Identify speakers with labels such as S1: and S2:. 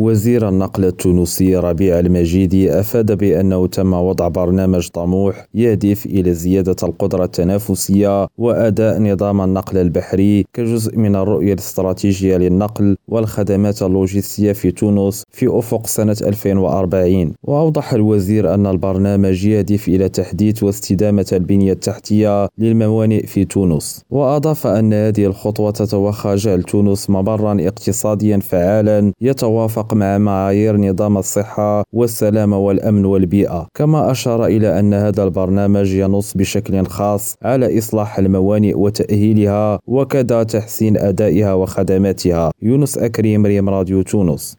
S1: وزير النقل التونسي ربيع المجيدي أفاد بأنه تم وضع برنامج طموح يهدف إلى زيادة القدرة التنافسية وأداء نظام النقل البحري كجزء من الرؤية الاستراتيجية للنقل والخدمات اللوجستية في تونس في أفق سنة 2040 وأوضح الوزير أن البرنامج يهدف إلى تحديث واستدامة البنية التحتية للموانئ في تونس. وأضاف أن هذه الخطوة تتوخى جعل تونس مبرا اقتصاديا فعالا يتوافق مع معايير نظام الصحة والسلامة والأمن والبيئة. كما أشار إلى أن هذا البرنامج ينص بشكل خاص على إصلاح الموانئ وتأهيلها وكذا تحسين أدائها وخدماتها. يونس أكريم ريم راديو تونس.